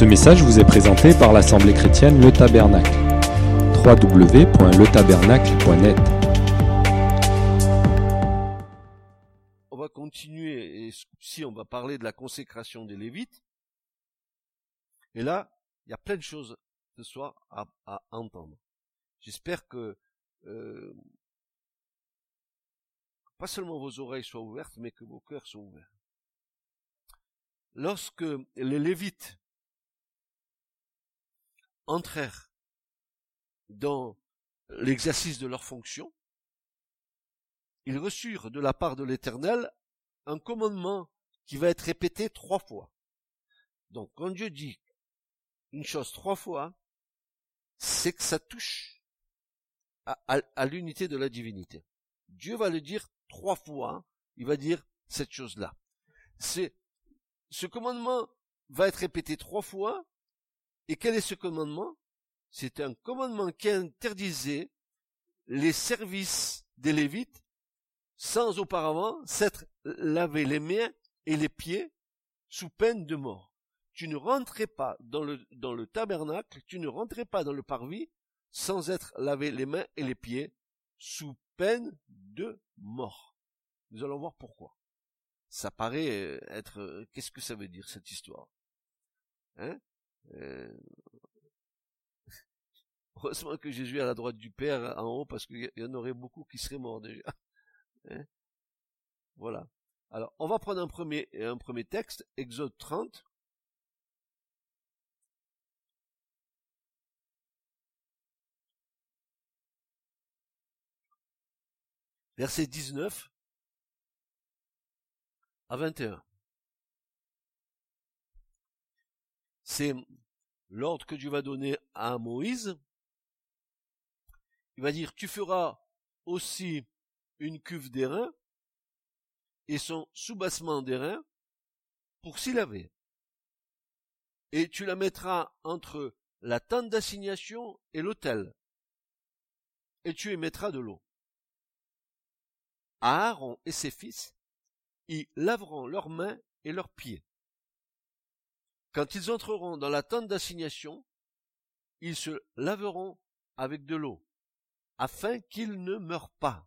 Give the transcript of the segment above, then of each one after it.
Ce message vous est présenté par l'Assemblée chrétienne Le Tabernacle. www.letabernacle.net On va continuer et si on va parler de la consécration des Lévites. Et là, il y a plein de choses ce soir à, entendre. J'espère que euh, pas seulement vos oreilles soient ouvertes, mais que vos cœurs soient ouverts. Lorsque les Lévites entrèrent dans l'exercice de leur fonction, ils reçurent de la part de l'Éternel un commandement qui va être répété trois fois. Donc quand Dieu dit une chose trois fois, c'est que ça touche à, l'unité de la divinité. Dieu va le dire trois fois, il va dire cette chose-là. Ce commandement va être répété trois fois, et quel est ce commandement? C'est un commandement qui interdisait les services des Lévites sans auparavant s'être lavé les mains et les pieds sous peine de mort. Tu ne rentrais pas dans le, tabernacle, tu ne rentrais pas dans le parvis sans être lavé les mains et les pieds sous peine de mort. Nous allons voir pourquoi. Ça paraît euh, être... Euh, qu'est-ce que ça veut dire cette histoire? Hein? Euh... Heureusement que Jésus est à la droite du Père en haut parce qu'il y en aurait beaucoup qui seraient morts déjà. Hein? Voilà. Alors, on va prendre un premier, un premier texte, Exode 30. Verset 19 à 21. C'est l'ordre que Dieu va donner à Moïse. Il va dire, tu feras aussi une cuve d'airain et son soubassement d'airain pour s'y laver. Et tu la mettras entre la tente d'assignation et l'autel. Et tu y mettras de l'eau. Aaron et ses fils y laveront leurs mains et leurs pieds. Quand ils entreront dans la tente d'assignation, ils se laveront avec de l'eau, afin qu'ils ne meurent pas.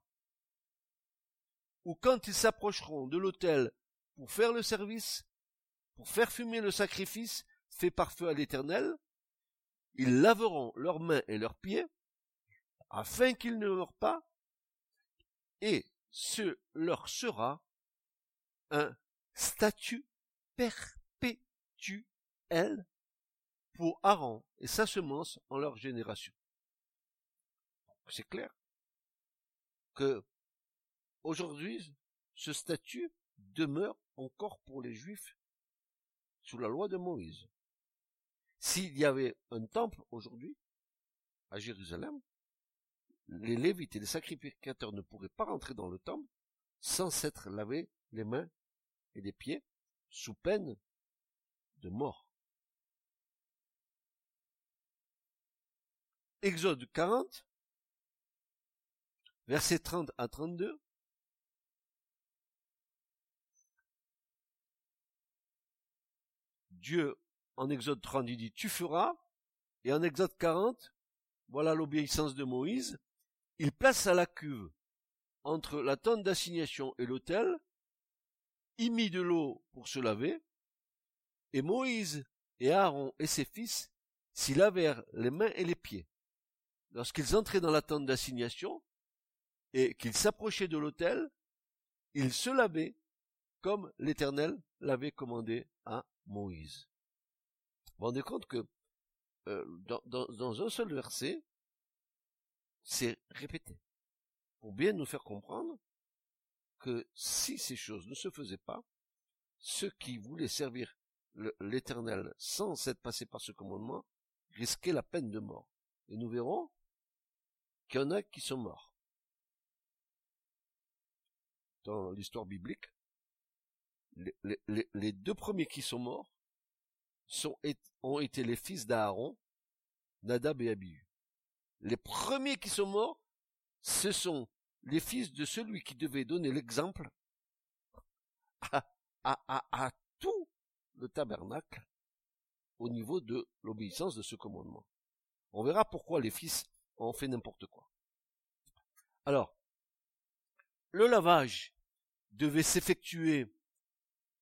Ou quand ils s'approcheront de l'autel pour faire le service, pour faire fumer le sacrifice fait par feu à l'Éternel, ils laveront leurs mains et leurs pieds, afin qu'ils ne meurent pas, et ce leur sera un statut perpétuel pour Aaron et sa semence en leur génération. C'est clair que aujourd'hui, ce statut demeure encore pour les Juifs sous la loi de Moïse. S'il y avait un temple aujourd'hui à Jérusalem, les Lévites et les sacrificateurs ne pourraient pas rentrer dans le temple sans s'être lavés les mains et des pieds sous peine de mort. Exode 40, versets 30 à 32. Dieu, en Exode 30, il dit, tu feras, et en Exode 40, voilà l'obéissance de Moïse, il place à la cuve, entre la tente d'assignation et l'autel, y mit de l'eau pour se laver, et Moïse et Aaron et ses fils s'y lavèrent les mains et les pieds. Lorsqu'ils entraient dans la tente d'assignation, et qu'ils s'approchaient de l'autel, ils se lavaient comme l'Éternel l'avait commandé à Moïse. Vous vous rendez compte que euh, dans, dans un seul verset, c'est répété, pour bien nous faire comprendre que si ces choses ne se faisaient pas, ceux qui voulaient servir l'Éternel sans s'être passés par ce commandement risquaient la peine de mort. Et nous verrons qu'il y en a qui sont morts. Dans l'histoire biblique, les, deux premiers qui sont morts ont été les fils d'Aaron, Nadab et Abihu. Les premiers qui sont morts, ce sont les fils de celui qui devait donner l'exemple à, tout le tabernacle au niveau de l'obéissance de ce commandement. On verra pourquoi les fils ont fait n'importe quoi. Alors, le lavage devait s'effectuer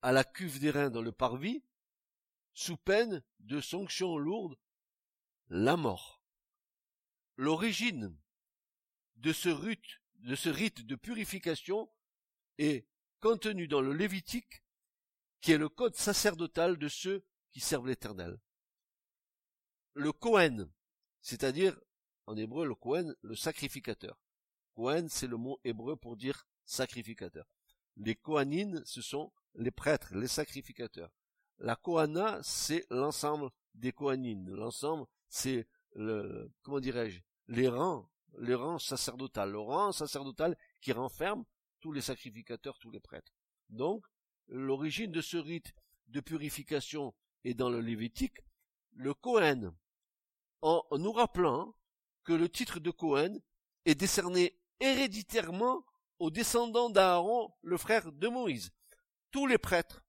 à la cuve des reins dans le parvis, sous peine de sanctions lourdes, la mort. L'origine de ce rite, de ce rite de purification est contenue dans le Lévitique, qui est le code sacerdotal de ceux qui servent l'Éternel. Le Kohen, c'est-à-dire en hébreu le Kohen, le sacrificateur. Kohen, c'est le mot hébreu pour dire sacrificateur. Les Kohanines, ce sont les prêtres, les sacrificateurs. La Kohana, c'est l'ensemble des Kohanines. L'ensemble, c'est le, comment dirais-je, les rangs, les rangs sacerdotal, le rang sacerdotal qui renferme tous les sacrificateurs, tous les prêtres. Donc, l'origine de ce rite de purification est dans le Lévitique, le Kohen, en nous rappelant que le titre de Cohen est décerné héréditairement aux descendants d'Aaron, le frère de Moïse. Tous les prêtres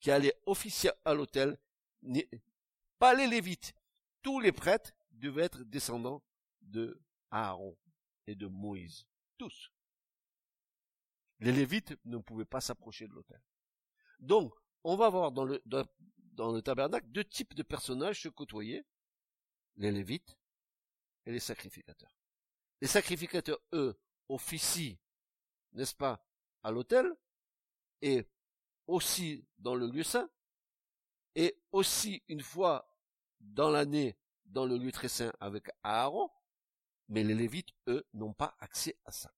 qui allaient officier à l'autel, pas les Lévites, tous les prêtres devaient être descendants de Aaron et de Moïse. Tous. Les Lévites ne pouvaient pas s'approcher de l'autel. Donc, on va voir dans le, dans le tabernacle deux types de personnages se côtoyer. Les Lévites les sacrificateurs. Les sacrificateurs, eux, officient, n'est-ce pas, à l'autel, et aussi dans le lieu saint, et aussi une fois dans l'année dans le lieu très saint avec Aaron, mais les Lévites, eux, n'ont pas accès à ça.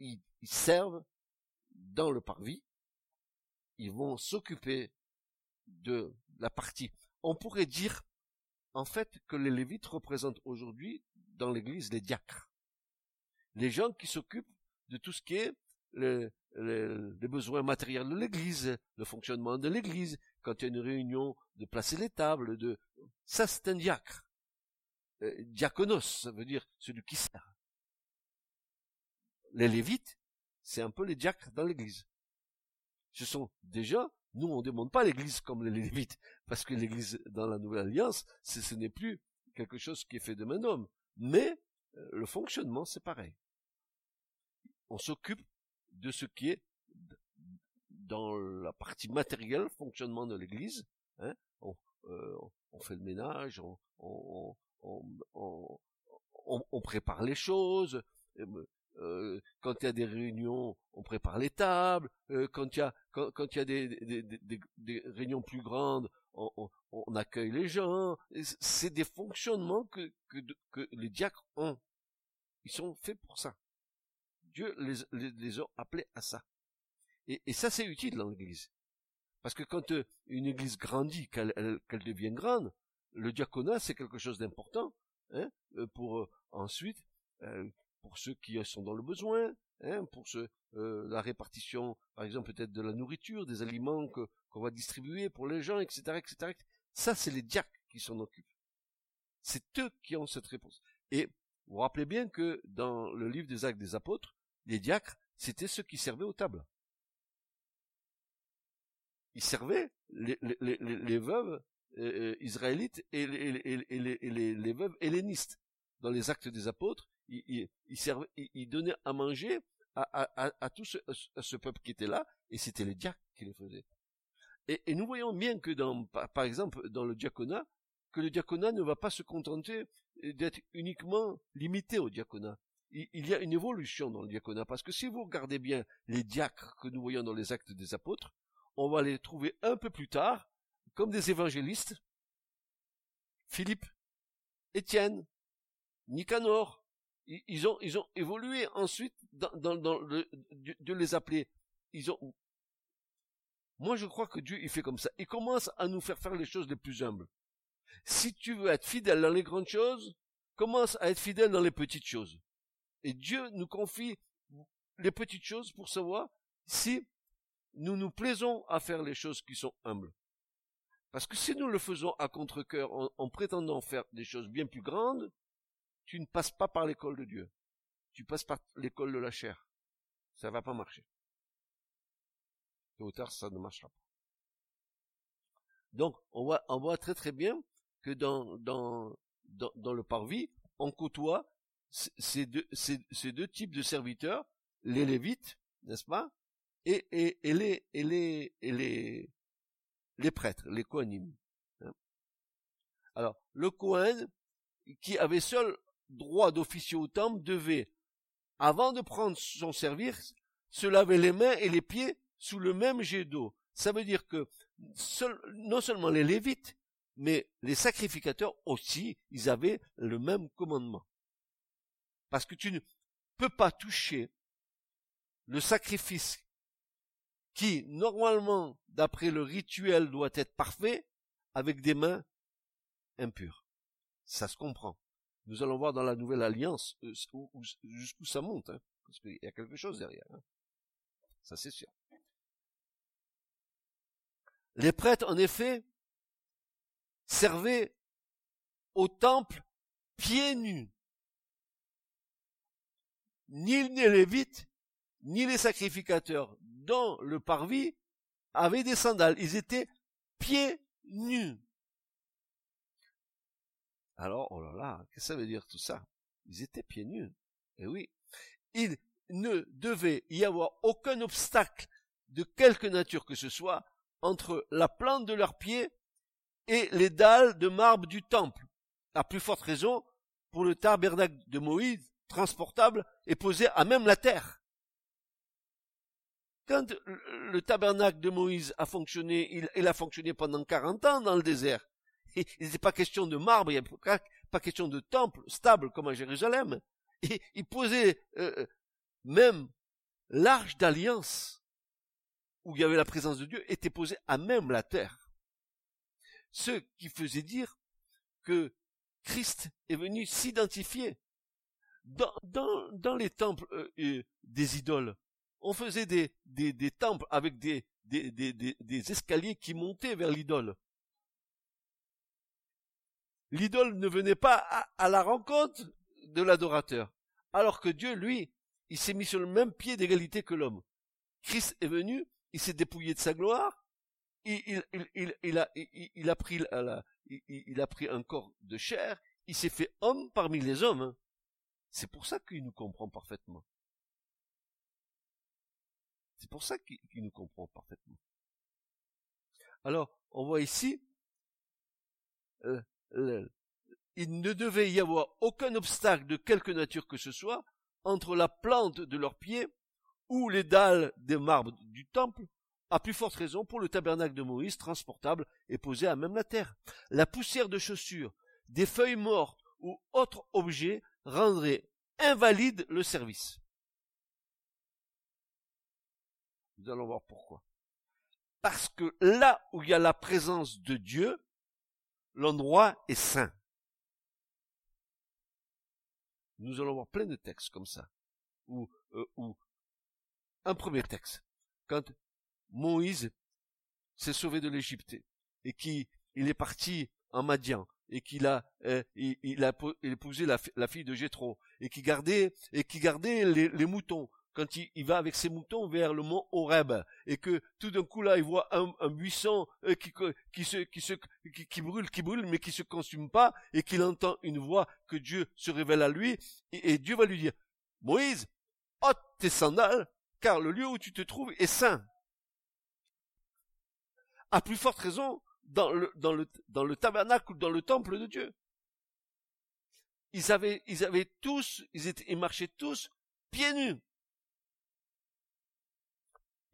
Ils servent dans le parvis, ils vont s'occuper de la partie. On pourrait dire en fait que les Lévites représentent aujourd'hui dans l'Église les diacres. Les gens qui s'occupent de tout ce qui est les, besoins matériels de l'Église, le fonctionnement de l'Église, quand il y a une réunion, de placer les tables, de ça c'est un diacre. Euh, diaconos, ça veut dire celui qui sert. Les Lévites, c'est un peu les diacres dans l'Église. Ce sont des gens nous, on ne demande pas l'Église comme les Lévites, parce que l'Église dans la Nouvelle Alliance, ce n'est plus quelque chose qui est fait de main d'homme. Mais euh, le fonctionnement, c'est pareil. On s'occupe de ce qui est dans la partie matérielle, fonctionnement de l'Église. Hein. Euh, on, fait le ménage, on, on prépare les choses. Euh, quand il y a des réunions, on prépare les tables. Euh, quand il y a quand, il y a des, réunions plus grandes, on, accueille les gens. C'est des fonctionnements que, que, les diacres ont. Ils sont faits pour ça. Dieu les, les, a appelés à ça. Et, ça, c'est utile dans l'Église. Parce que quand euh, une Église grandit, qu'elle qu'elle devient grande, le diaconat, c'est quelque chose d'important hein, pour ensuite pour ceux qui sont dans le besoin, hein, pour euh, la répartition, par exemple peut-être de la nourriture, des aliments que qu'on va distribuer pour les gens, etc., etc. Ça, c'est les diacres qui s'en occupent. C'est eux qui ont cette réponse. Et vous rappelez bien que dans le livre des Actes des Apôtres, les diacres, c'était ceux qui servaient aux tables. Ils servaient les, veuves israélites et, les, veuves hellénistes. Dans les Actes des Apôtres, il, il, servait, il, donnait à manger à, tout ce, peuple qui était là, et c'était les diacres qui les faisaient. Et, nous voyons bien que par exemple, dans le diaconat, que le diaconat ne va pas se contenter d'être uniquement limité au diaconat. Il, il, y a une évolution dans le diaconat, parce que si vous regardez bien les diacres que nous voyons dans les actes des apôtres, on va les trouver un peu plus tard comme des évangélistes. Philippe, Étienne, Nicanor, ils ont, évolué ensuite de les appeler. Ils ont. Moi, je crois que Dieu, il fait comme ça. Il commence à nous faire faire les choses les plus humbles. Si tu veux être fidèle dans les grandes choses, commence à être fidèle dans les petites choses. Et Dieu nous confie les petites choses pour savoir si nous nous plaisons à faire les choses qui sont humbles. Parce que si nous le faisons à contre-cœur en prétendant faire des choses bien plus grandes, tu ne passes pas par l'école de Dieu. Tu passes par l'école de la chair. Ça va pas marcher. Tôt ou tard, ça ne marchera pas. Donc, on voit, très très bien que dans, dans, dans, le parvis, on côtoie ces deux, ces, deux types de serviteurs, les lévites, n'est-ce pas, et, et, et, les, et, les, et les, les prêtres, les coanimes. Hein. Alors, le Cohen, qui avait seul droit d'officier au temple, devait, avant de prendre son service, se laver les mains et les pieds sous le même jet d'eau. Ça veut dire que non seulement les Lévites, mais les sacrificateurs aussi, ils avaient le même commandement. Parce que tu ne peux pas toucher le sacrifice qui, normalement, d'après le rituel, doit être parfait, avec des mains impures. Ça se comprend. Nous allons voir dans la nouvelle alliance euh, jusqu'où ça monte, hein, parce qu'il y a quelque chose derrière. Hein. Ça c'est sûr. Les prêtres, en effet, servaient au temple pieds nus. Ni les lévites, ni les sacrificateurs dans le parvis avaient des sandales. Ils étaient pieds nus. Alors, oh là là, qu'est-ce que ça veut dire tout ça? Ils étaient pieds nus. Eh oui. Il ne devait y avoir aucun obstacle de quelque nature que ce soit entre la plante de leurs pieds et les dalles de marbre du temple. À plus forte raison pour le tabernacle de Moïse, transportable et posé à même la terre. Quand le tabernacle de Moïse a fonctionné, il, a fonctionné pendant 40 ans dans le désert. Il n'était pas question de marbre, il n'y a pas question de temple stable comme à Jérusalem. Et il posait euh, même l'arche d'alliance où il y avait la présence de Dieu était posé à même la terre. Ce qui faisait dire que Christ est venu s'identifier. Dans, les temples euh, euh, des idoles, on faisait des, temples avec des escaliers qui montaient vers l'idole. L'idole ne venait pas à, la rencontre de l'adorateur, alors que Dieu, lui, il s'est mis sur le même pied d'égalité que l'homme. Christ est venu il s'est dépouillé de sa gloire, il, a, il, a pris il, a pris un corps de chair, il s'est fait homme parmi les hommes. Hein. C'est pour ça qu'il nous comprend parfaitement. C'est pour ça qu'il nous comprend parfaitement. Alors, on voit ici, euh, il ne devait y avoir aucun obstacle de quelque nature que ce soit entre la plante de leurs pieds ou les dalles des marbres du temple, à plus forte raison pour le tabernacle de Moïse transportable et posé à même la terre. La poussière de chaussures, des feuilles mortes ou autres objets rendrait invalide le service. Nous allons voir pourquoi. Parce que là où il y a la présence de Dieu, l'endroit est saint. Nous allons voir plein de textes comme ça, euh, où un premier texte. Quand Moïse s'est sauvé de l'Égypte et qu'il est parti en Madian et qu'il a, euh, il, a épousé la, fille de qui gardait et qui gardait les, moutons quand il, va avec ses moutons vers le mont Horeb et que tout d'un coup là il voit un, buisson euh, qui, qui, se, qui, se, qui, brûle, qui brûle mais qui se consume pas et qu'il entend une voix que Dieu se révèle à lui et, Dieu va lui dire Moïse ôte tes sandales car le lieu où tu te trouves est saint. À plus forte raison, dans le, dans le, dans le tabernacle ou dans le temple de Dieu. Ils avaient, ils avaient tous, ils marchaient tous pieds nus.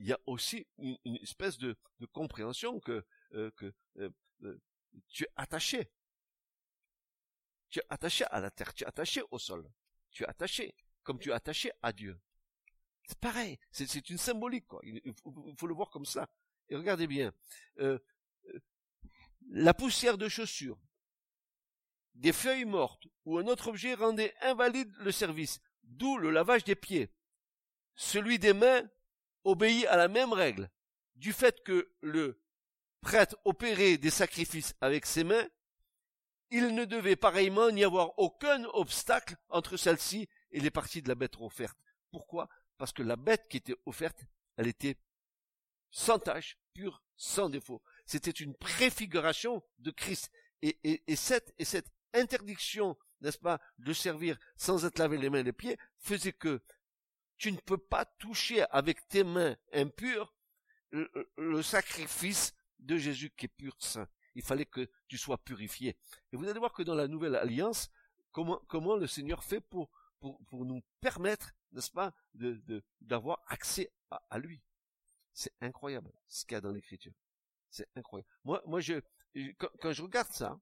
Il y a aussi une, espèce de, compréhension que, euh, euh, euh, tu es attaché. Tu es attaché à la terre, tu es attaché au sol, tu es attaché, comme tu es attaché à Dieu. C'est pareil, c'est une symbolique. Il faut, le voir comme ça. Et regardez bien, la poussière de chaussures, des feuilles mortes ou un autre objet rendait invalide le service, d'où le lavage des pieds. Celui des mains obéit à la même règle. Du fait que le prêtre opérait des sacrifices avec ses mains, il ne devait pareillement n'y avoir aucun obstacle entre celle-ci et les parties de la bête offerte. Pourquoi? Parce que la bête qui était offerte, elle était sans tache, pure, sans défaut. c'était une préfiguration de Christ. Et, et, et, cette, et cette interdiction, n'est-ce pas, de servir sans être lavé les mains et les pieds, faisait que tu ne peux pas toucher avec tes mains impures le, sacrifice de Jésus qui est pur saint. Il fallait que tu sois purifié. Et vous allez voir que dans la nouvelle alliance, comment, le Seigneur fait pour, pour, nous permettre, n'est-ce pas, de, d'avoir accès à, lui. C'est incroyable ce qu'il y a dans l'écriture. C'est incroyable. Moi, moi, je, quand, je regarde ça,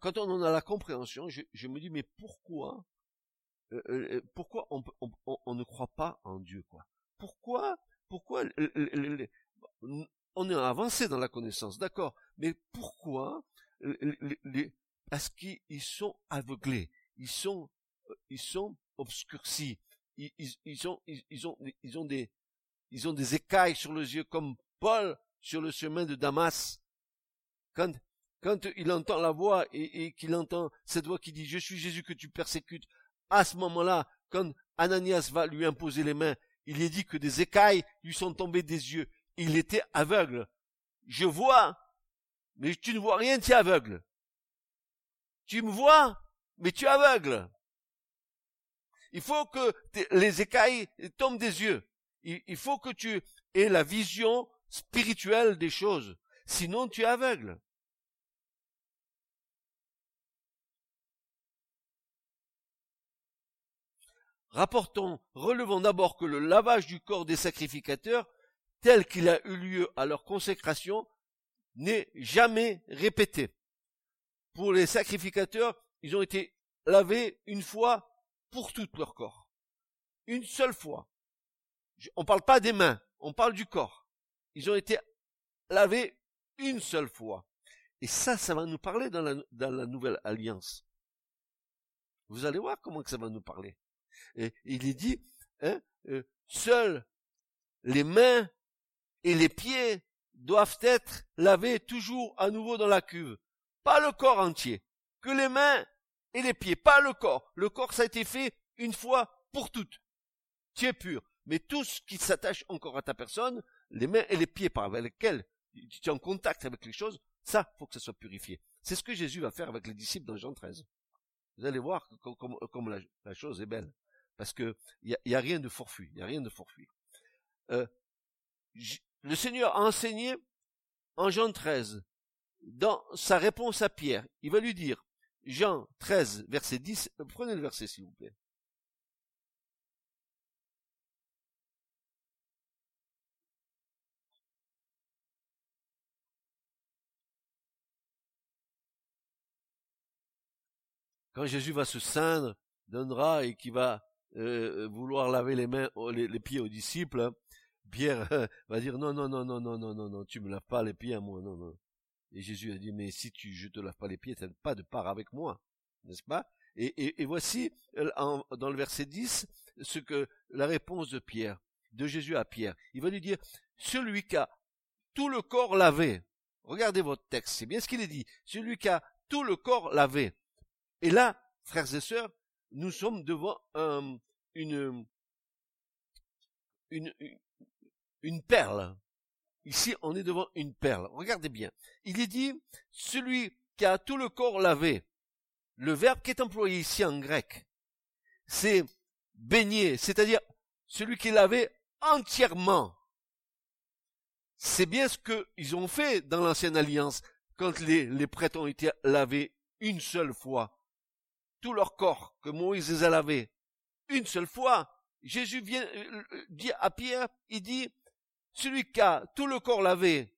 quand, on en a la compréhension, je me dis, mais pourquoi, euh, euh, pourquoi on, ne croit pas en Dieu, quoi? Pourquoi, pourquoi, on est avancé dans la connaissance, d'accord, mais pourquoi parce qu'ils sont aveuglés, ils sont, ils sont obscurcis, ils, ont, ils, ont, ils ont des, ils ont des écailles sur les yeux comme Paul sur le chemin de Damas. Quand, quand il entend la voix et qu'il entend cette voix qui dit Je suis Jésus que tu persécutes, à ce moment-là, quand Ananias va lui imposer les mains, il est dit que des écailles lui sont tombées des yeux il était aveugle. Je vois, mais tu ne vois rien, tu es aveugle. Tu me vois, mais tu es aveugle. Il faut que les écailles tombent des yeux. Il faut que tu aies la vision spirituelle des choses. Sinon, tu es aveugle. Rapportons, relevons d'abord que le lavage du corps des sacrificateurs tel qu'il a eu lieu à leur consécration n'est jamais répété. Pour les sacrificateurs, ils ont été lavés une fois pour tout leur corps. Une seule fois. On ne parle pas des mains, on parle du corps. Ils ont été lavés une seule fois. Et ça, ça va nous parler dans la, nouvelle alliance. Vous allez voir comment ça va nous parler. Et il est dit, hein, euh, seuls les mains et les pieds doivent être lavés toujours à nouveau dans la cuve. Pas le corps entier, que les mains et les pieds, pas le corps. Le corps, ça a été fait une fois pour toutes. Tu es pur. Mais tout ce qui s'attache encore à ta personne, les mains et les pieds par lesquels tu es en contact avec les choses, ça, faut que ça soit purifié. C'est ce que Jésus va faire avec les disciples dans Jean 13. Vous allez voir comme, la, chose est belle. Parce que il y a, rien de forfuit, il y a rien de forfuit. Euh, le Seigneur a enseigné en Jean 13, dans sa réponse à Pierre. Il va lui dire, Jean 13, verset 10, prenez le verset s'il vous plaît. Quand Jésus va se ceindre donnera et qui va euh, vouloir laver les mains, les pieds aux disciples, Pierre va dire non, non, non, non, non, non, non, non, tu me laves pas les pieds à moi, non, non. Et Jésus a dit, mais si tu, je te lave pas les pieds, tu n'as pas de part avec moi, n'est-ce pas? Et, voici, euh, dans le verset 10, ce que la réponse de Pierre, de Jésus à Pierre. Il va lui dire, celui qui a tout le corps lavé, regardez votre texte, c'est bien ce qu'il est dit, celui qui a tout le corps lavé. Et là, frères et sœurs, nous sommes devant une, une, une perle. Ici, on est devant une perle. Regardez bien. Il est dit, celui qui a tout le corps lavé. Le verbe qui est employé ici en grec, c'est baigner, c'est-à-dire celui qui est lavé entièrement. C'est bien ce qu'ils ont fait dans l'ancienne alliance, quand les, les prêtres ont été lavés une seule fois. Tout leur corps que Moïse les a lavés. Une seule fois. Jésus vient euh, euh, dire à Pierre, il dit, celui qui a tout le corps lavé,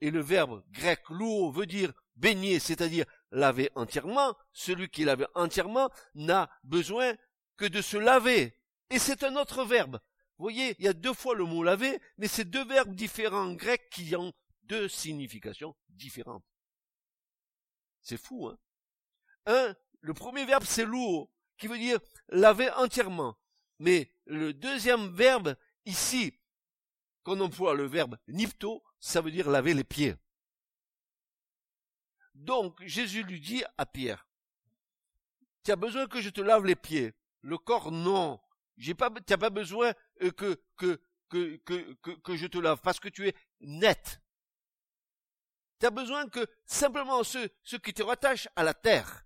et le verbe grec louo veut dire baigner, c'est-à-dire laver entièrement, celui qui lave entièrement n'a besoin que de se laver. Et c'est un autre verbe. Vous voyez, il y a deux fois le mot laver, mais c'est deux verbes différents en grec qui ont deux significations différentes. C'est fou, hein? Un, le premier verbe c'est louo, qui veut dire laver entièrement. Mais le deuxième verbe, ici, qu'on emploie le verbe nipto, ça veut dire laver les pieds. Donc Jésus lui dit à Pierre, tu as besoin que je te lave les pieds. Le corps, non. Pas, tu n'as pas besoin que, que que, que, que, que je te lave, parce que tu es net. Tu as besoin que simplement ce, ce qui te rattache à la terre,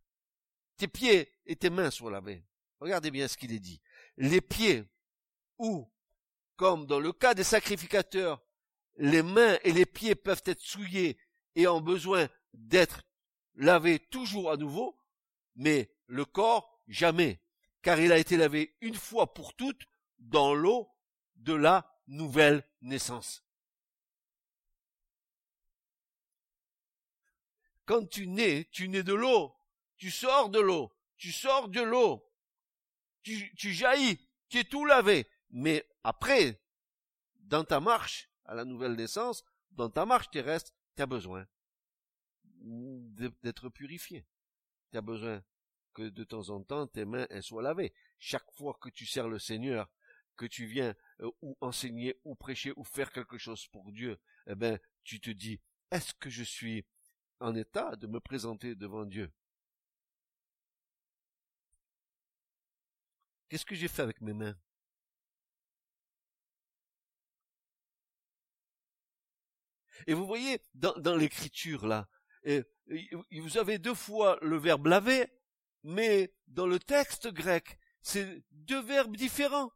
tes pieds et tes mains soient lavés. Regardez bien ce qu'il est dit. Les pieds, ou, comme dans le cas des sacrificateurs, les mains et les pieds peuvent être souillés et ont besoin d'être lavés toujours à nouveau, mais le corps jamais, car il a été lavé une fois pour toutes dans l'eau de la nouvelle naissance. Quand tu nais, tu nais de l'eau, tu sors de l'eau, tu sors de l'eau, tu, jaillis, tu es tout lavé. Mais après, dans ta marche à la nouvelle naissance, dans ta marche terrestre, tu as besoin d'être purifié. Tu as besoin que de temps en temps tes mains soient lavées. Chaque fois que tu sers le Seigneur, que tu viens euh, ou enseigner ou prêcher ou faire quelque chose pour Dieu, eh ben tu te dis est-ce que je suis en état de me présenter devant Dieu? Qu'est-ce que j'ai fait avec mes mains? Et vous voyez, dans, l'écriture là, vous avez deux fois le verbe laver, mais dans le texte grec, c'est deux verbes différents.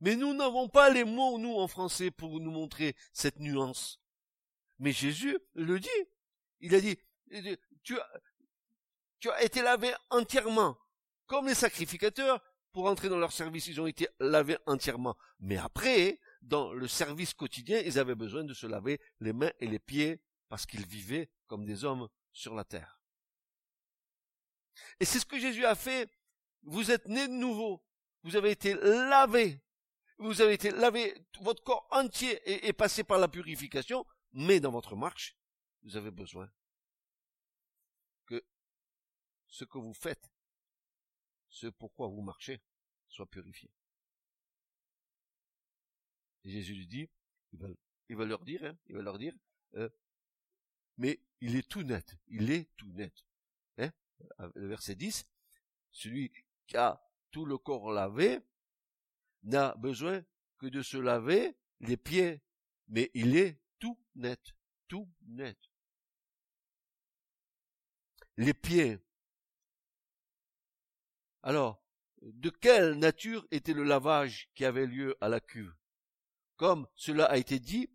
Mais nous n'avons pas les mots, nous, en français, pour nous montrer cette nuance. Mais Jésus le dit. Il a dit, tu as été lavé entièrement. Comme les sacrificateurs, pour entrer dans leur service, ils ont été lavés entièrement. Mais après, dans le service quotidien, ils avaient besoin de se laver les mains et les pieds parce qu'ils vivaient comme des hommes sur la terre. Et c'est ce que Jésus a fait. Vous êtes nés de nouveau. Vous avez été lavés. Vous avez été lavé, votre corps entier est, est passé par la purification, mais dans votre marche, vous avez besoin que ce que vous faites, ce pourquoi vous marchez, soit purifié. Jésus lui dit, il va, leur dire, hein, il va leur dire, euh, mais il est tout net, il est tout net. Hein le verset 10, celui qui a tout le corps lavé n'a besoin que de se laver les pieds, mais il est tout net, tout net. Les pieds. Alors, de quelle nature était le lavage qui avait lieu à la cuve? Comme cela a été dit,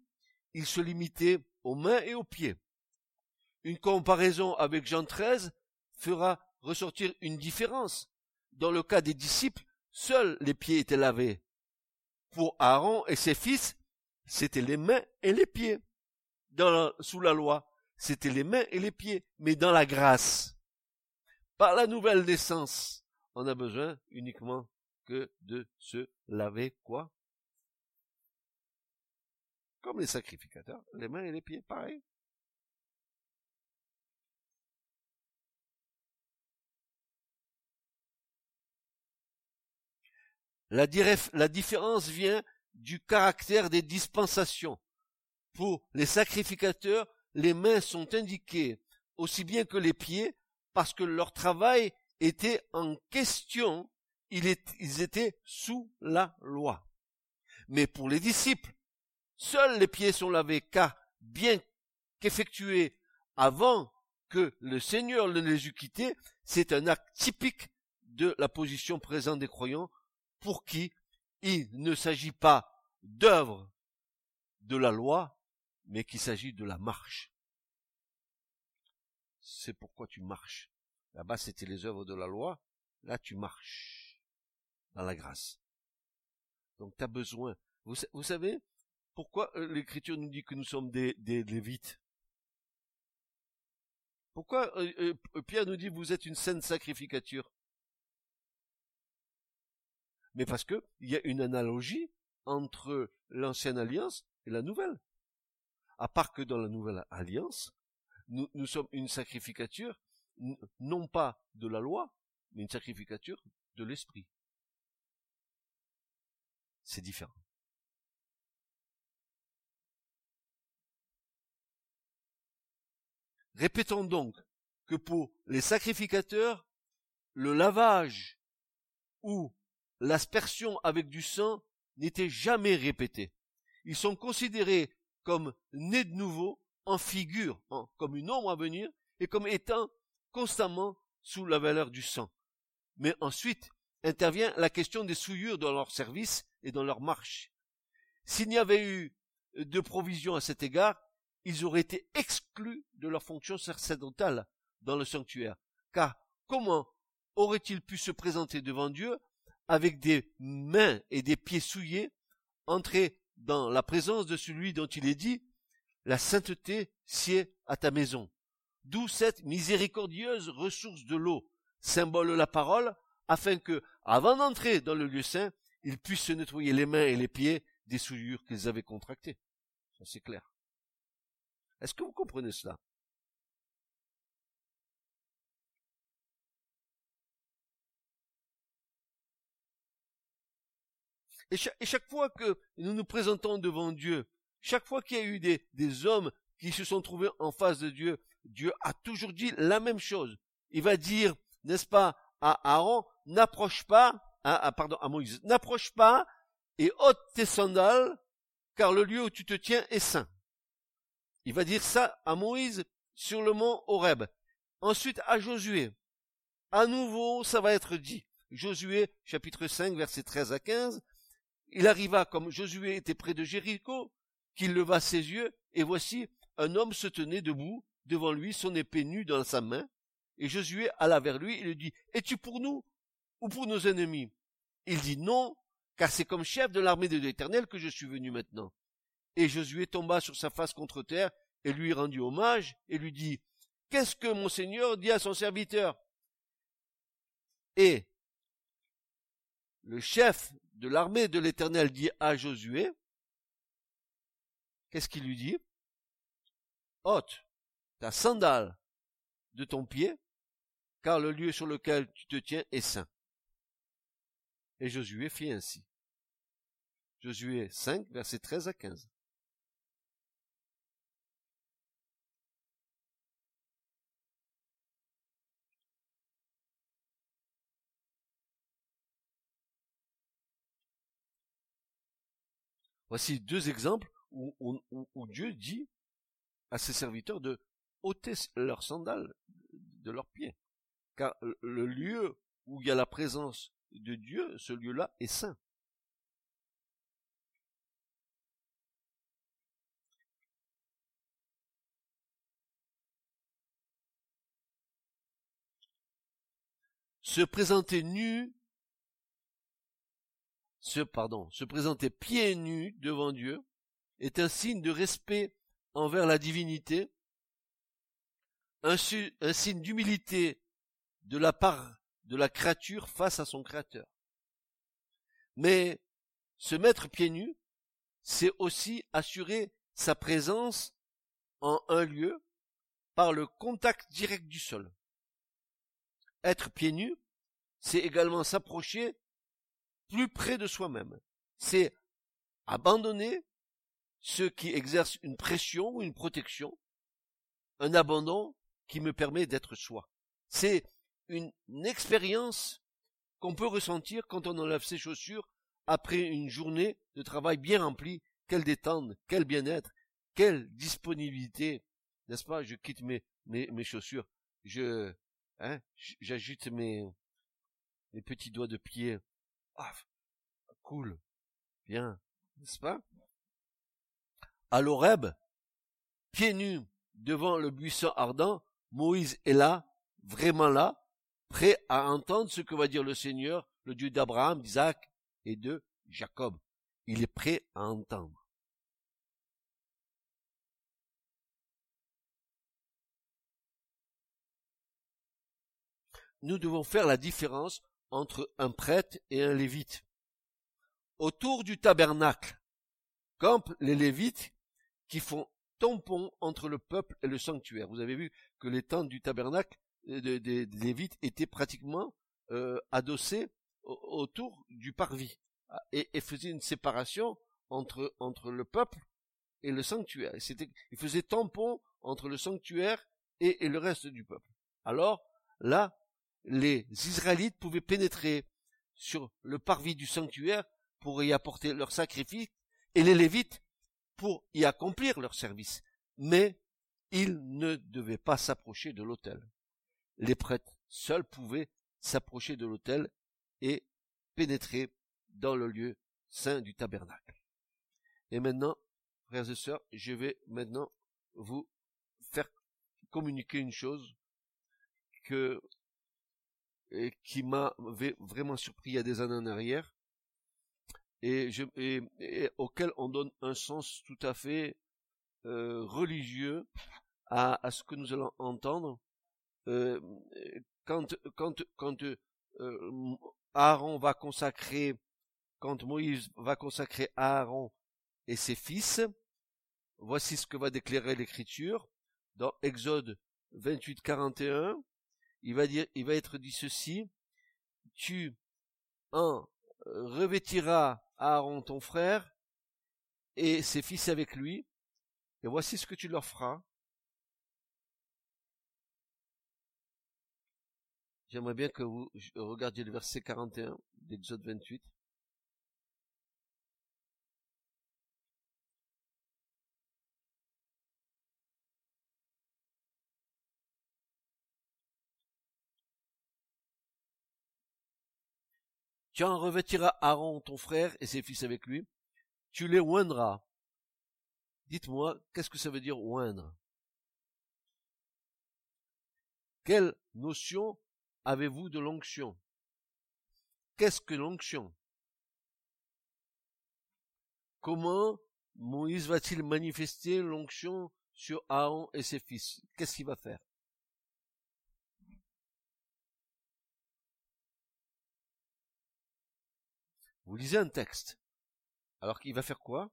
il se limitait aux mains et aux pieds. Une comparaison avec Jean XIII fera ressortir une différence. Dans le cas des disciples, seuls les pieds étaient lavés. Pour Aaron et ses fils, c'était les mains et les pieds. Sous la loi, c'était les mains et les pieds. Mais dans la grâce, par la nouvelle naissance, on a besoin uniquement que de se laver quoi Comme les sacrificateurs, les mains et les pieds, pareil. La, la différence vient du caractère des dispensations. Pour les sacrificateurs, les mains sont indiquées aussi bien que les pieds parce que leur travail était en question, ils étaient sous la loi. Mais pour les disciples, seuls les pieds sont lavés car bien qu'effectués avant que le Seigneur ne les eût quittés, c'est un acte typique de la position présente des croyants pour qui il ne s'agit pas d'œuvre de la loi, mais qu'il s'agit de la marche. C'est pourquoi tu marches. Là-bas, c'était les œuvres de la loi. Là, tu marches dans la grâce. Donc, tu as besoin. Vous, savez pourquoi euh, l'Écriture nous dit que nous sommes des, Lévites? Pourquoi euh, euh, Pierre nous dit vous êtes une sainte sacrificature? Mais parce que il y a une analogie entre l'ancienne alliance et la nouvelle. À part que dans la nouvelle alliance, nous sommes une sacrificature, non pas de la loi, mais une sacrificature de l'esprit. C'est différent. Répétons donc que pour les sacrificateurs, le lavage ou l'aspersion avec du sang n'étaient jamais répétés. Ils sont considérés comme nés de nouveau, en figure, comme une ombre à venir, et comme étant constamment sous la valeur du sang. Mais ensuite intervient la question des souillures dans leur service et dans leur marche. S'il n'y avait eu de provision à cet égard, ils auraient été exclus de leur fonction sacerdotale dans le sanctuaire. Car comment auraient-ils pu se présenter devant Dieu avec des mains et des pieds souillés, entrer dans la présence de celui dont il est dit, la sainteté sied à ta maison. D'où cette miséricordieuse ressource de l'eau, symbole de la parole, afin que, avant d'entrer dans le lieu saint, ils puissent se nettoyer les mains et les pieds des souillures qu'ils avaient contractées. Ça c'est clair. Est-ce que vous comprenez cela? Et chaque, fois que nous nous présentons devant Dieu, chaque fois qu'il y a eu des, des hommes qui se sont trouvés en face de Dieu, Dieu a toujours dit la même chose. Il va dire, n'est-ce pas, à Aaron, n'approche pas, à, pardon, à Moïse, n'approche pas et ôte tes sandales, car le lieu où tu te tiens est saint. Il va dire ça à Moïse sur le mont Horeb. Ensuite à Josué. À nouveau, ça va être dit. Josué, chapitre 5, versets 13 à 15. Il arriva comme Josué était près de Jéricho, qu'il leva ses yeux, et voici, un homme se tenait debout, devant lui, son épée nue dans sa main, et Josué alla vers lui et lui dit, Es-tu pour nous ou pour nos ennemis? Il dit non, car c'est comme chef de l'armée de l'Éternel que je suis venu maintenant. Et Josué tomba sur sa face contre terre et lui rendit hommage et lui dit, Qu'est-ce que mon Seigneur dit à son serviteur? Et le chef de l'armée de l'Éternel dit à Josué, qu'est-ce qu'il lui dit? Ôte ta sandale de ton pied, car le lieu sur lequel tu te tiens est saint. Et Josué fit ainsi. Josué 5, versets 13 à 15. Voici deux exemples où, où, Dieu dit à ses serviteurs de ôter leurs sandales de leurs pieds. Car le lieu où il y a la présence de Dieu, ce lieu-là est saint. Se présenter nu se, pardon, se présenter pieds nus devant Dieu est un signe de respect envers la divinité, un, signe d'humilité de la part de la créature face à son créateur. Mais se mettre pieds nus, c'est aussi assurer sa présence en un lieu par le contact direct du sol. Être pieds nus, c'est également s'approcher plus près de soi-même. C'est abandonner ceux qui exercent une pression ou une protection, un abandon qui me permet d'être soi. C'est une, expérience qu'on peut ressentir quand on enlève ses chaussures après une journée de travail bien remplie. Quelle détente, quel bien-être, quelle disponibilité, n'est-ce pas? Je quitte mes, mes, mes chaussures, je, hein, j'agite mes, mes petits doigts de pied ah, cool. Bien. N'est-ce pas? À l'Oreb, pieds nus devant le buisson ardent, Moïse est là, vraiment là, prêt à entendre ce que va dire le Seigneur, le Dieu d'Abraham, d'Isaac et de Jacob. Il est prêt à entendre. Nous devons faire la différence entre un prêtre et un lévite. Autour du tabernacle campent les lévites qui font tampon entre le peuple et le sanctuaire. Vous avez vu que les tentes du tabernacle euh, des lévites étaient pratiquement euh, adossées autour du parvis et, et faisaient une séparation entre, le peuple et le sanctuaire. C'était, ils faisaient tampon entre le sanctuaire et, et le reste du peuple. Alors là, les Israélites pouvaient pénétrer sur le parvis du sanctuaire pour y apporter leur sacrifice et les Lévites pour y accomplir leur service. Mais ils ne devaient pas s'approcher de l'autel. Les prêtres seuls pouvaient s'approcher de l'autel et pénétrer dans le lieu saint du tabernacle. Et maintenant, frères et sœurs, je vais maintenant vous faire communiquer une chose qui m'avait vraiment surpris il y a des années en arrière et, et, auquel on donne un sens tout à fait euh, religieux à, à, ce que nous allons entendre. Euh, quand quand quand euh, Aaron va consacrer quand Moïse va consacrer Aaron et ses fils voici ce que va déclarer l'écriture. Dans Exode 28 41 il va dire, il va être dit ceci, tu un revêtiras Aaron ton frère et ses fils avec lui, et voici ce que tu leur feras. J'aimerais bien que vous regardiez le verset 41 d'Exode 28. Tu en revêtiras Aaron ton frère et ses fils avec lui. Tu les oindras. Dites-moi, qu'est-ce que ça veut dire oindre? Quelle notion avez-vous de l'onction? Qu'est-ce que l'onction? Comment Moïse va-t-il manifester l'onction sur Aaron et ses fils? Qu'est-ce qu'il va faire? Vous lisez un texte. Alors qu'il va faire quoi?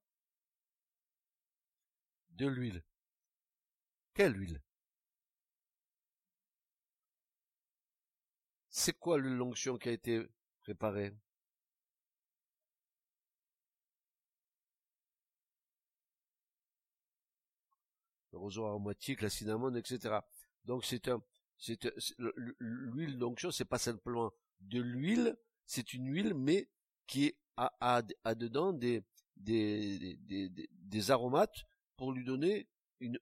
De l'huile. Quelle huile? C'est quoi l'onction qui a été préparée? Le roseau aromatique, la cinnamone, etc. Donc c'est un, c'est l'huile d'onction, c'est pas simplement de l'huile, c'est une huile, mais qui a, a, dedans des, des, aromates pour lui donner une,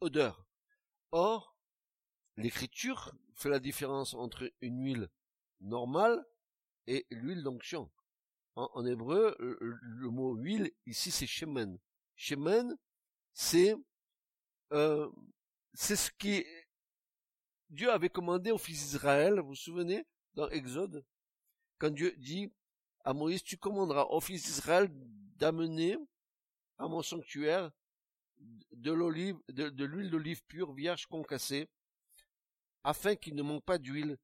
odeur. Or, l'écriture fait la différence entre une huile normale et l'huile d'onction. En, hébreu, le, mot huile, ici, c'est shemen. Shemen, c'est euh, ce qui Dieu avait commandé aux fils d'Israël, vous vous souvenez, dans Exode, quand Dieu dit à Moïse, tu commanderas aux fils d'Israël d'amener à mon sanctuaire de l'huile d'olive pure, vierge concassée, afin qu'il ne manque pas d'huile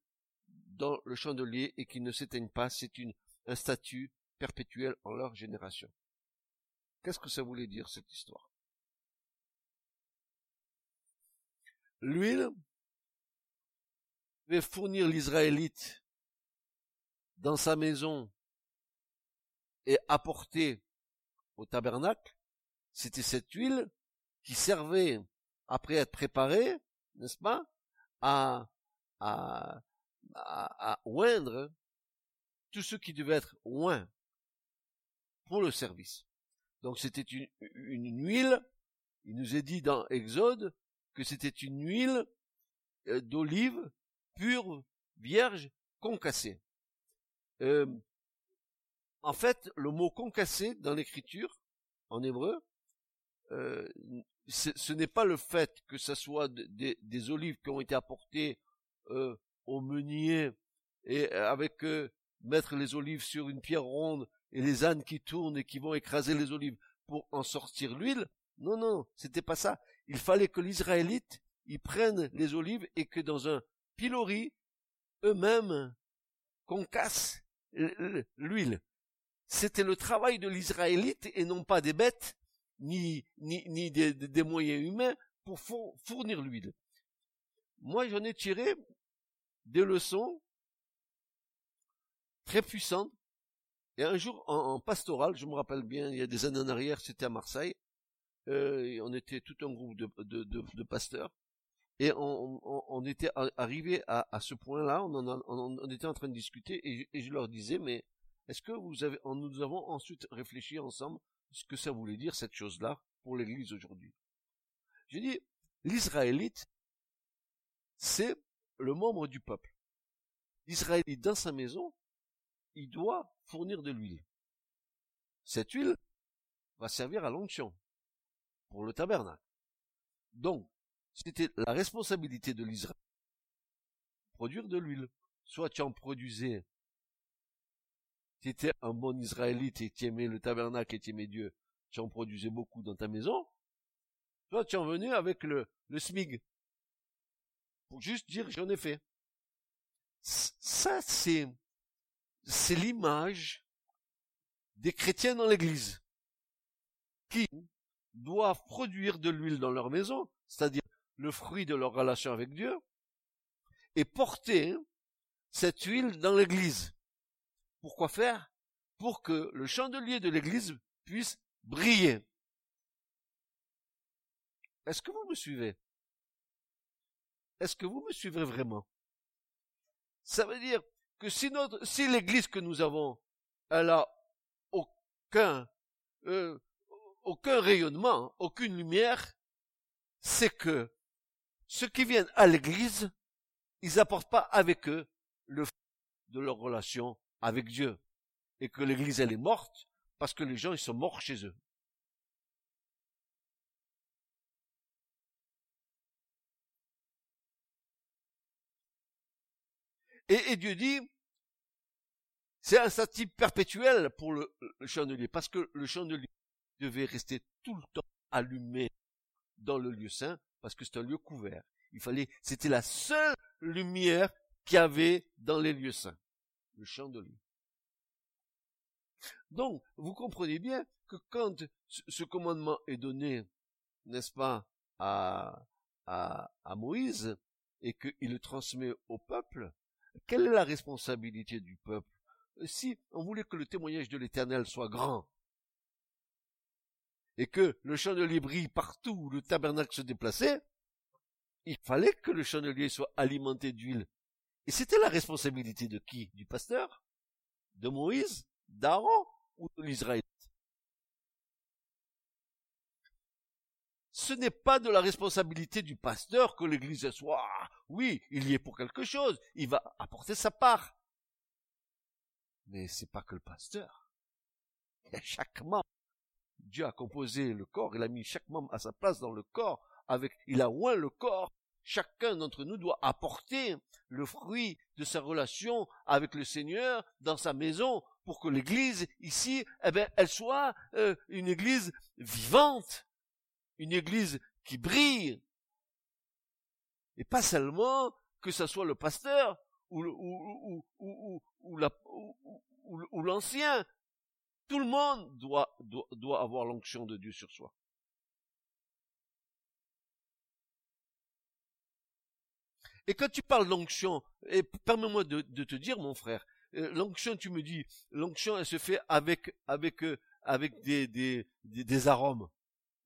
dans le chandelier et qu'il ne s'éteigne pas. C'est un statut perpétuel en leur génération. Qu'est-ce que ça voulait dire, cette histoire? L'huile devait fournir l'Israélite dans sa maison et apportée au tabernacle, c'était cette huile qui servait, après être préparée, n'est-ce pas, à, à, à, oindre tout ce qui devait être oint pour le service. Donc c'était une, une huile, il nous est dit dans Exode que c'était une huile euh, d'olive pure, vierge, concassée. Euh, en fait, le mot concassé dans l'écriture, en hébreu, euh, ce n'est pas le fait que ce soit des olives qui ont été apportées euh, au meunier et euh, avec mettre les olives sur une pierre ronde et les ânes qui tournent et qui vont écraser les olives pour en sortir l'huile. Non, non, c'était pas ça. Il fallait que l'Israélite y prenne les olives et que dans un pilori, eux-mêmes concassent l'huile c'était le travail de l'Israélite et non pas des bêtes, ni, ni, ni des, moyens humains pour fournir l'huile. Moi, j'en ai tiré des leçons très puissantes. Et un jour, en, pastoral, je me rappelle bien, il y a des années en arrière, c'était à Marseille, euh, on était tout un groupe de, pasteurs, et on, était arrivé à, ce point-là, on, était en train de discuter, et et je leur disais, mais Est-ce que nous avons ensuite réfléchi ensemble ce que ça voulait dire cette chose-là pour l'Église aujourd'hui J'ai dit, l'Israélite, c'est le membre du peuple. L'Israélite dans sa maison, il doit fournir de l'huile. Cette huile va servir à l'onction pour le tabernacle. Donc, c'était la responsabilité de l'Israël produire de l'huile. Soit tu en produisais, tu étais un bon Israélite et tu aimais le tabernacle et tu aimais Dieu, tu en produisais beaucoup dans ta maison, soit tu en venais avec le, le SMIG. Pour juste dire j'en ai fait. Ça, c'est, c'est l'image des chrétiens dans l'église qui doivent produire de l'huile dans leur maison, c'est-à-dire le fruit de leur relation avec Dieu, et porter cette huile dans l'église. Pourquoi faire Pour que le chandelier de l'église puisse briller. Est-ce que vous me suivez? Est-ce que vous me suivez vraiment? Ça veut dire que si l'église que nous avons, elle a aucun, euh, aucun rayonnement, aucune lumière, c'est que ceux qui viennent à l'église, ils apportent pas avec eux le de leur relation avec Dieu. Et que l'église, elle est morte parce que les gens, ils sont morts chez eux. Et, Dieu dit, c'est un statut perpétuel pour le, le chandelier, parce que le chandelier devait rester tout le temps allumé dans le lieu saint, parce que c'est un lieu couvert. Il fallait, c'était la seule lumière qu'il y avait dans les lieux saints. Le chandelier. Donc, vous comprenez bien que quand ce commandement est donné, n'est-ce pas, à, à, à Moïse, et qu'il le transmet au peuple, quelle est la responsabilité du peuple? Si on voulait que le témoignage de l'Éternel soit grand, et que le chandelier brille partout où le tabernacle se déplaçait, il fallait que le chandelier soit alimenté d'huile. Et c'était la responsabilité de qui? Du pasteur? De Moïse? D'Aaron? Ou de l'Israël? Ce n'est pas de la responsabilité du pasteur que l'église soit, oui, il y est pour quelque chose, il va apporter sa part. Mais c'est pas que le pasteur. Il chaque membre. Dieu a composé le corps, il a mis chaque membre à sa place dans le corps, il a oint le corps chacun d'entre nous doit apporter le fruit de sa relation avec le Seigneur dans sa maison pour que l'église ici, eh ben, elle soit euh, une église vivante, une église qui brille. Et pas seulement que ce soit le pasteur ou, l'ancien. Tout le monde doit avoir l'onction de Dieu sur soi. Et quand tu parles d'onction, et permets-moi de, te dire, mon frère, euh, l'onction, tu me dis, l'onction, elle se fait avec, avec, euh, avec des, des, des, arômes.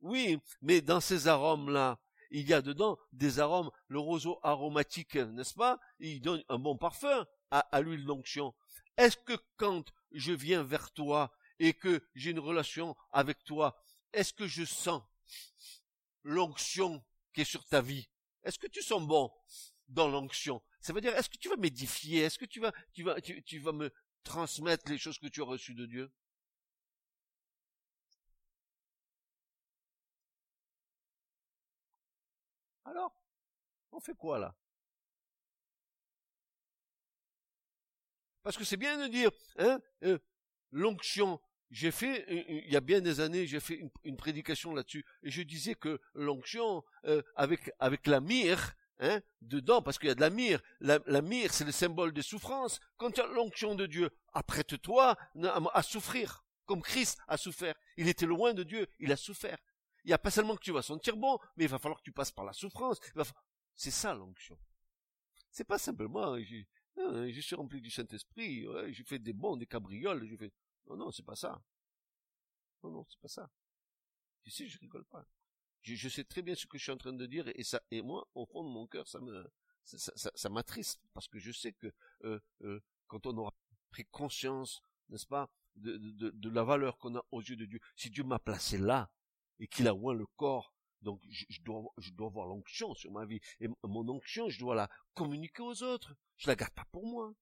Oui, mais dans ces arômes-là, il y a dedans des arômes, le roseau aromatique, n'est-ce pas? Il donne un bon parfum à, à l'huile d'onction. Est-ce que quand je viens vers toi et que j'ai une relation avec toi, est-ce que je sens l'onction qui est sur ta vie? Est-ce que tu sens bon? Dans l'onction. Ça veut dire, est-ce que tu vas m'édifier? Est-ce que tu vas, tu vas, tu, vas me transmettre les choses que tu as reçues de Dieu? Alors, on fait quoi là? Parce que c'est bien de dire, hein, euh, l'onction. J'ai fait, euh, euh, il y a bien des années, j'ai fait une, prédication là-dessus, et je disais que l'onction, avec avec la myrrhe, hein, dedans, parce qu'il y a de la myrrhe. La, la myrrhe, c'est le symbole de souffrance. Quand tu as l'onction de Dieu, apprête-toi à, souffrir, comme Christ a souffert. Il était loin de Dieu, il a souffert. Il n'y a pas seulement que tu vas sentir bon, mais il va falloir que tu passes par la souffrance. C'est ça l'onction. C'est pas simplement, je, hein, je suis rempli du Saint-Esprit, j'ai fait des bons, des cabrioles, j'ai fait... Non, non, c'est pas ça. Non, non, c'est pas ça. Tu sais, je rigole pas. Je, sais très bien ce que je suis en train de dire et ça et moi au fond de mon cœur ça me ça, ça, m'attriste parce que je sais que euh, euh, quand on aura pris conscience n'est-ce pas, de, de, la valeur qu'on a aux yeux de Dieu. Si Dieu m'a placé là, et qu'il a oint le corps, donc je, je, dois, je dois avoir l'onction sur ma vie. Et mon onction, je dois la communiquer aux autres. Je la garde pas pour moi.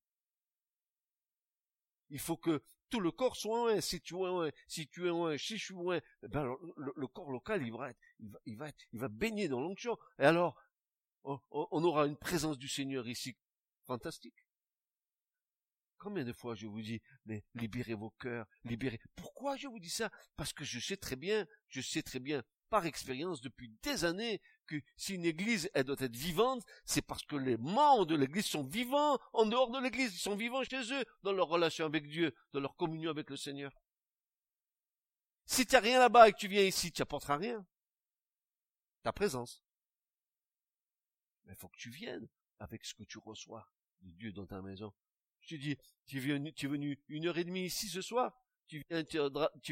Il faut que tout le corps soit un. Si tu es un, si tu es un, si je suis un, eh ben le, corps local, il va il va, il va, il va baigner dans l'onction. Et alors, on, on aura une présence du Seigneur ici fantastique. Combien de fois je vous dis, mais libérez vos cœurs, libérez. Pourquoi je vous dis ça? Parce que je sais très bien, je sais très bien, par expérience depuis des années, si une église, doit être vivante, c'est parce que les membres de l'église sont vivants en dehors de l'église, ils sont vivants chez eux, dans leur relation avec Dieu, dans leur communion avec le Seigneur. Si tu n'as rien là-bas et que tu viens ici, tu n'apporteras rien. Ta présence. Mais il faut que tu viennes avec ce que tu reçois de Dieu dans ta maison. Je te dis, tu es venu une heure et demie ici ce soir, tu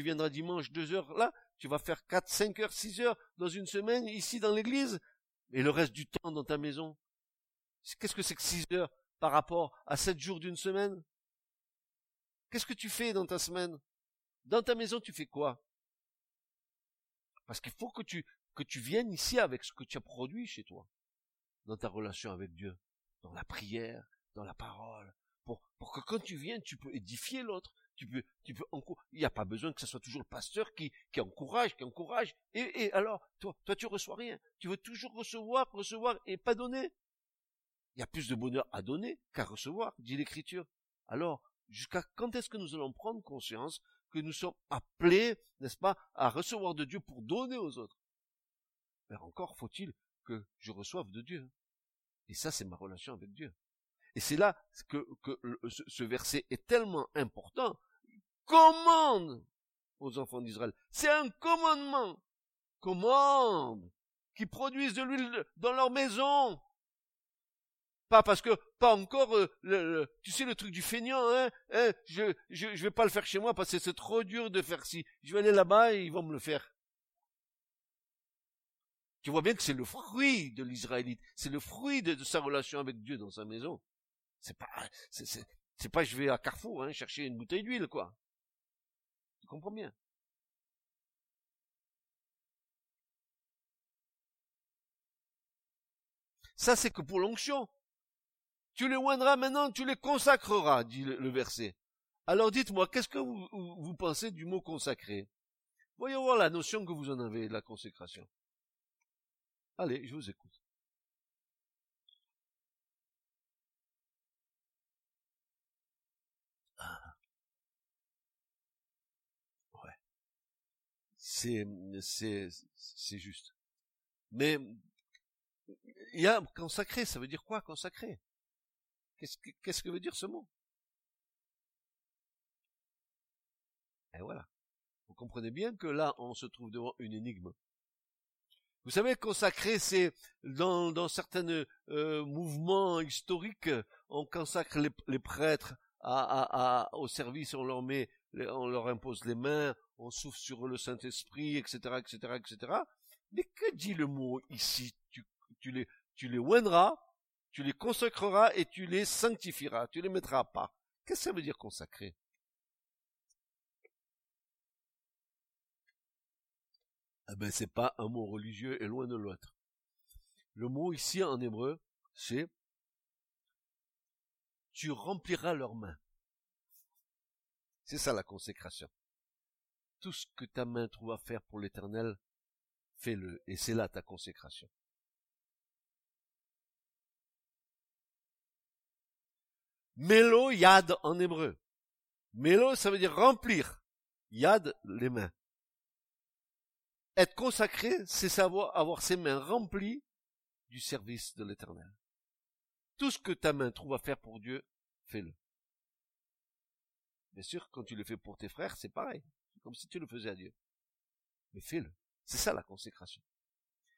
viendras dimanche deux heures là, tu vas faire quatre, cinq heures, six heures dans une semaine ici dans l'église, et le reste du temps dans ta maison. Qu'est-ce que c'est que six heures par rapport à sept jours d'une semaine? Qu'est-ce que tu fais dans ta semaine? Dans ta maison, tu fais quoi? Parce qu'il faut que tu, viennes ici avec ce que tu as produit chez toi, dans ta relation avec Dieu, dans la prière, dans la parole, pour, pour que quand tu viens, tu peux édifier l'autre, tu tu il n'y a pas besoin que ce soit toujours le pasteur qui, encourage, qui encourage. Et, et alors, toi, toi, tu reçois rien. Tu veux toujours recevoir, recevoir et pas donner. Il y a plus de bonheur à donner qu'à recevoir, dit l'écriture. Alors, jusqu'à quand est-ce que nous allons prendre conscience que nous sommes appelés, n'est-ce pas, à recevoir de Dieu pour donner aux autres? Mais encore faut-il que je reçoive de Dieu. Et ça, c'est ma relation avec Dieu. Et c'est là que, que ce verset est tellement important. Commande aux enfants d'Israël. C'est un commandement. Commande. Qui produisent de l'huile dans leur maison. Pas parce que, pas encore, euh, tu sais le truc du feignant, hein, hein je, je, je vais pas le faire chez moi parce que c'est trop dur de faire ci. Je vais aller là-bas et ils vont me le faire. Tu vois bien que c'est le fruit de l'Israélite, c'est le fruit de, sa relation avec Dieu dans sa maison. C'est pas, c'est, pas je vais à Carrefour hein, chercher une bouteille d'huile, quoi. Comprends bien? Ça, c'est que pour l'onction. Tu les oindras maintenant, tu les consacreras, dit le, verset. Alors dites-moi, qu'est-ce que vous, vous, pensez du mot consacré Voyons voir la notion que vous en avez de la consécration. Allez, je vous écoute. C'est c'est juste. Mais il y a consacré, ça veut dire quoi consacré? Qu'est-ce que veut dire ce mot? Et voilà. Vous comprenez bien que là, on se trouve devant une énigme. Vous savez, consacré, c'est dans, dans certains euh, mouvements historiques, on consacre les, prêtres au service, on leur met, on leur impose les mains, on souffle sur le Saint-Esprit, etc., etc., etc. Mais que dit le mot ici? Tu, les, tu tu les consacreras et tu les sanctifieras, tu les mettras à part. Qu'est-ce que ça veut dire consacrer? Eh ben, c'est pas un mot religieux et loin de l'autre. Le mot ici en hébreu, c'est tu rempliras leurs mains. C'est ça la consécration tout ce que ta main trouve à faire pour l'éternel, fais-le, et c'est là ta consécration. Mélo yad en hébreu. Mélo, ça veut dire remplir. Yad, les mains. Être consacré, c'est savoir avoir ses mains remplies du service de l'éternel. Tout ce que ta main trouve à faire pour Dieu, fais-le. Bien sûr, quand tu le fais pour tes frères, c'est pareil comme si tu le faisais à Dieu. Mais fais-le. C'est ça la consécration.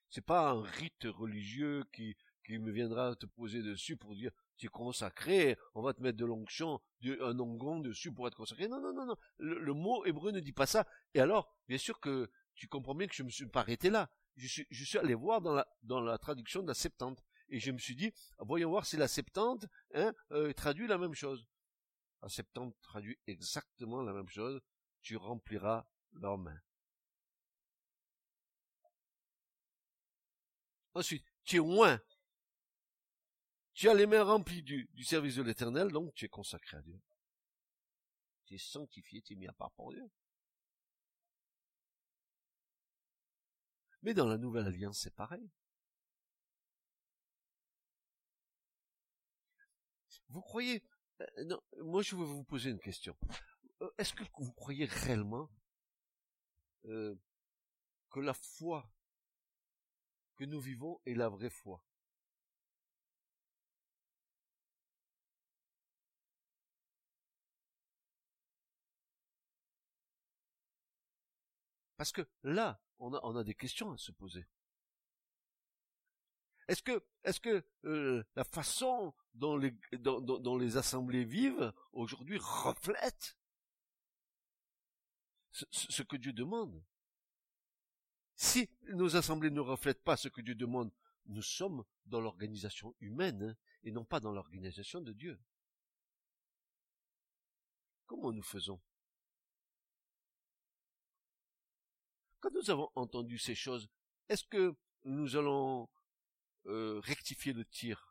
C'est pas un rite religieux qui, me viendra te poser dessus pour dire tu es consacré, on va te mettre de l'onction, un ongon dessus pour être consacré. Non, non, non, non. Le, mot hébreu ne dit pas ça. Et alors, bien sûr que tu comprends bien que je me suis pas arrêté là. Je suis, allé voir dans la, dans la traduction de la Septante. Et je me suis dit, voyons voir si la Septante hein, euh, traduit la même chose. À Septembre traduit exactement la même chose. Tu rempliras leurs mains. Ensuite, tu es loin. Tu as les mains remplies du, service de l'éternel, donc tu es consacré à Dieu. Tu es sanctifié, tu es mis à part pour Dieu. Mais dans la nouvelle alliance, c'est pareil. Vous croyez, non, moi je veux vous poser une question. Euh, est-ce que vous croyez réellement euh, que la foi que nous vivons est la vraie foi? Parce que là, on a, des questions à se poser. Est-ce que, est-ce que euh, la façon dont les, assemblées vivent aujourd'hui reflète ce, que Dieu demande. Si nos assemblées ne reflètent pas ce que Dieu demande, nous sommes dans l'organisation humaine hein, et non pas dans l'organisation de Dieu. Comment nous faisons? Quand nous avons entendu ces choses, est-ce que nous allons euh, rectifier le tir?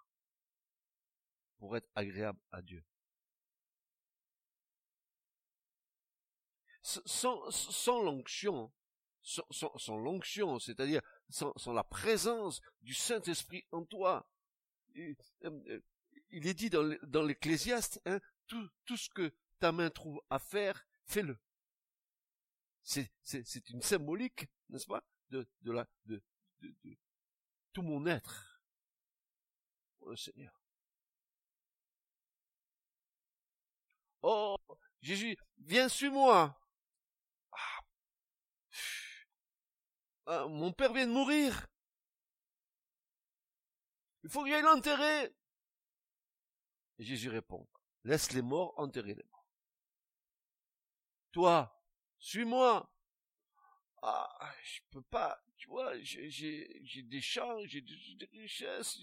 Pour être agréable à Dieu. Sans, l'onction, sans, l'onction, c'est-à-dire sans, la présence du Saint-Esprit en toi, euh, euh, il est dit dans l'Ecclésiaste, hein, tout, ce que ta main trouve à faire, fais-le. C'est une symbolique, n'est-ce pas, de, la, de, de, de tout mon être. Pour le Seigneur. Oh, Jésus, viens sur moi. Ah. Ah, mon père vient de mourir. Il faut que j'aille l'enterrer. Et Jésus répond, laisse les morts enterrer les morts. Toi, suis-moi. Ah, je peux pas, tu vois, j'ai, des champs, j'ai des, richesses,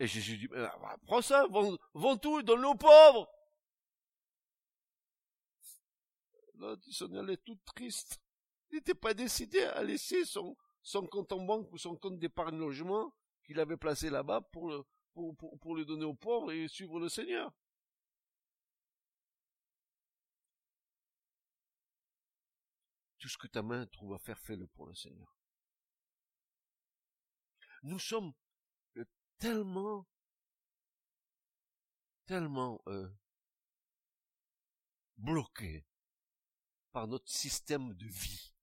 Et Jésus dit, bah, prends ça, vends, vends tout, donne-le aux pauvres. Là, il allait tout triste. Il n'était pas décidé à laisser son, compte en banque ou son compte d'épargne logement qu'il avait placé là-bas pour le donner aux pauvres et suivre le Seigneur. Tout ce que ta main trouve à faire, fais-le pour le Seigneur. Nous sommes euh, tellement, tellement euh, bloqués par notre système de vie.